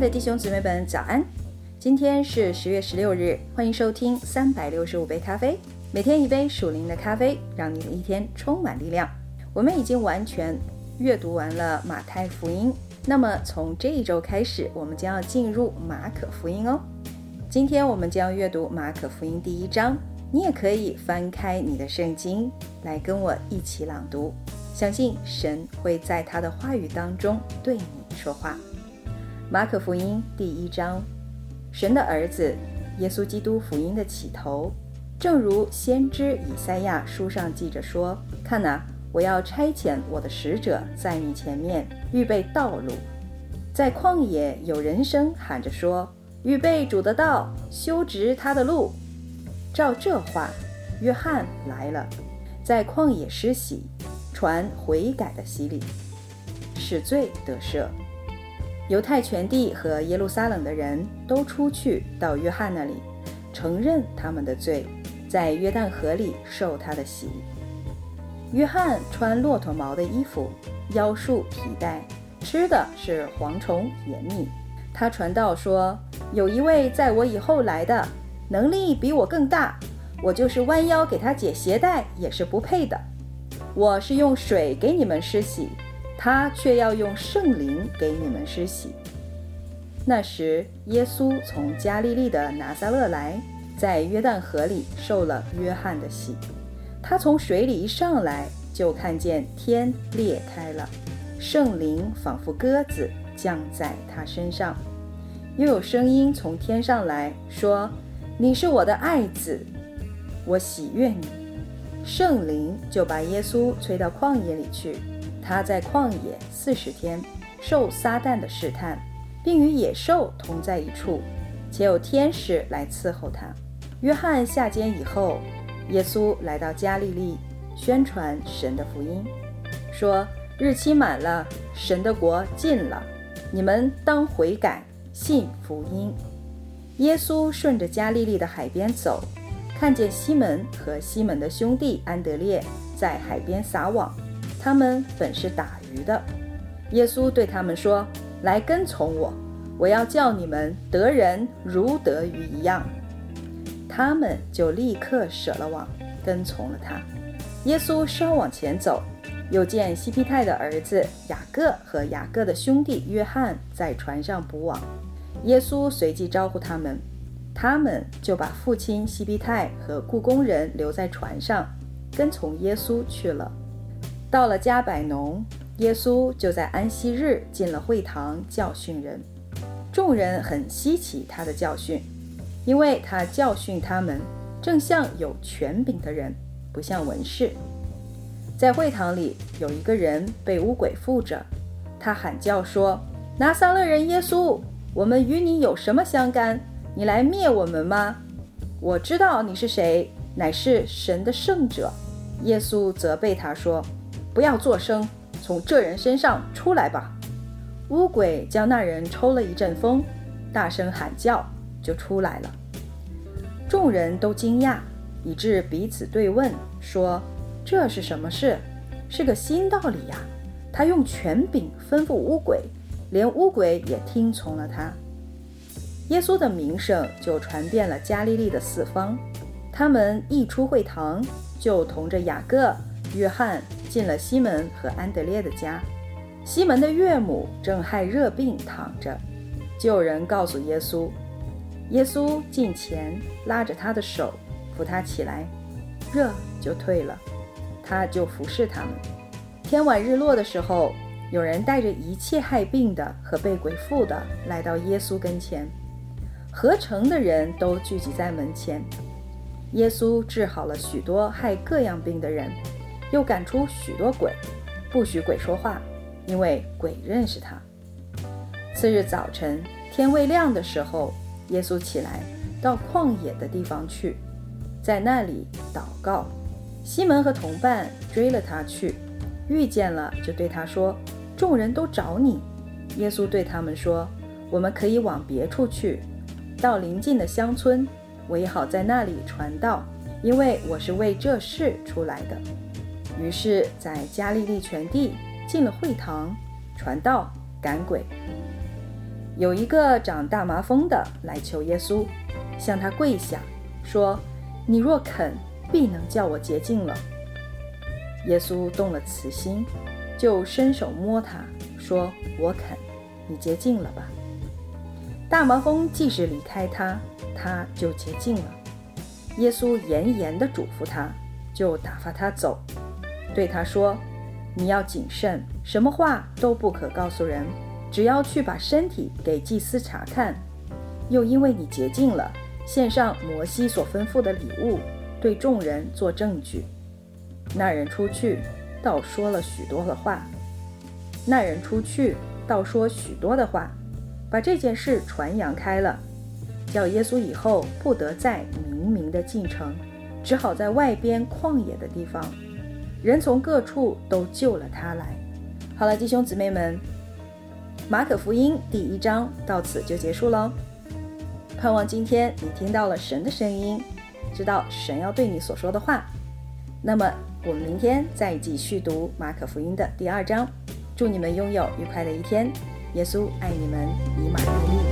的弟兄姊妹们，早安！今天是十月十六日，欢迎收听三百六十五杯咖啡，每天一杯属灵的咖啡，让你的一天充满力量。我们已经完全阅读完了马太福音，那么从这一周开始，我们将要进入马可福音哦。今天我们将阅读马可福音第一章，你也可以翻开你的圣经来跟我一起朗读，相信神会在他的话语当中对你说话。马可福音第一章，神的儿子耶稣基督福音的起头，正如先知以赛亚书上记着说：“看哪，我要差遣我的使者在你前面预备道路，在旷野有人声喊着说：预备主的道，修直他的路。”照这话，约翰来了，在旷野施洗，传悔改的洗礼，使罪得赦。犹太全地和耶路撒冷的人都出去到约翰那里，承认他们的罪，在约旦河里受他的洗。约翰穿骆驼毛的衣服，腰束皮带，吃的是蝗虫盐蜜。他传道说：“有一位在我以后来的，能力比我更大，我就是弯腰给他解鞋带也是不配的。我是用水给你们施洗。”他却要用圣灵给你们施洗。那时，耶稣从加利利的拿撒勒来，在约旦河里受了约翰的洗。他从水里一上来，就看见天裂开了，圣灵仿佛鸽子降在他身上，又有声音从天上来说：“你是我的爱子，我喜悦你。”圣灵就把耶稣吹到旷野里去。他在旷野四十天，受撒旦的试探，并与野兽同在一处，且有天使来伺候他。约翰下监以后，耶稣来到加利利，宣传神的福音，说：“日期满了，神的国近了，你们当悔改，信福音。”耶稣顺着加利利的海边走，看见西门和西门的兄弟安德烈在海边撒网。他们本是打鱼的，耶稣对他们说：“来跟从我，我要叫你们得人如得鱼一样。”他们就立刻舍了网，跟从了他。耶稣稍往前走，又见西庇太的儿子雅各和雅各的兄弟约翰在船上捕网。耶稣随即招呼他们，他们就把父亲西庇太和雇工人留在船上，跟从耶稣去了。到了加百农，耶稣就在安息日进了会堂教训人。众人很稀奇他的教训，因为他教训他们，正像有权柄的人，不像文士。在会堂里有一个人被污鬼附着，他喊叫说：“拿撒勒人耶稣，我们与你有什么相干？你来灭我们吗？我知道你是谁，乃是神的圣者。”耶稣责备他说。不要作声，从这人身上出来吧！乌鬼将那人抽了一阵风，大声喊叫，就出来了。众人都惊讶，以致彼此对问，说：“这是什么事？是个新道理呀！他用权柄吩咐乌鬼，连乌鬼也听从了他。”耶稣的名声就传遍了加利利的四方。他们一出会堂，就同着雅各、约翰。进了西门和安德烈的家，西门的岳母正害热病躺着，就有人告诉耶稣。耶稣近前拉着他的手，扶他起来，热就退了，他就服侍他们。天晚日落的时候，有人带着一切害病的和被鬼附的来到耶稣跟前，合城的人都聚集在门前。耶稣治好了许多害各样病的人。又赶出许多鬼，不许鬼说话，因为鬼认识他。次日早晨，天未亮的时候，耶稣起来到旷野的地方去，在那里祷告。西门和同伴追了他去，遇见了，就对他说：“众人都找你。”耶稣对他们说：“我们可以往别处去，到邻近的乡村，我也好在那里传道，因为我是为这事出来的。”于是，在加利利全地进了会堂，传道赶鬼。有一个长大麻风的来求耶稣，向他跪下，说：“你若肯，必能叫我洁净了。”耶稣动了慈心，就伸手摸他，说：“我肯，你洁净了吧。”大麻风即使离开他，他就洁净了。耶稣严严地嘱咐他，就打发他走，对他说：“你要谨慎，什么话都不可告诉人。”只要去把身体给祭司查看，又因为你洁净了，献上摩西所吩咐的礼物，对众人做证据。那人出去，倒说了许多的话。那人出去，倒说许多的话，把这件事传扬开了，叫耶稣以后不得再明明的进城，只好在外边旷野的地方。人从各处都救了他来。好了，弟兄姊妹们。马可福音第一章到此就结束喽。盼望今天你听到了神的声音，知道神要对你所说的话。那么我们明天再继续读马可福音的第二章。祝你们拥有愉快的一天。耶稣爱你们，以马内利。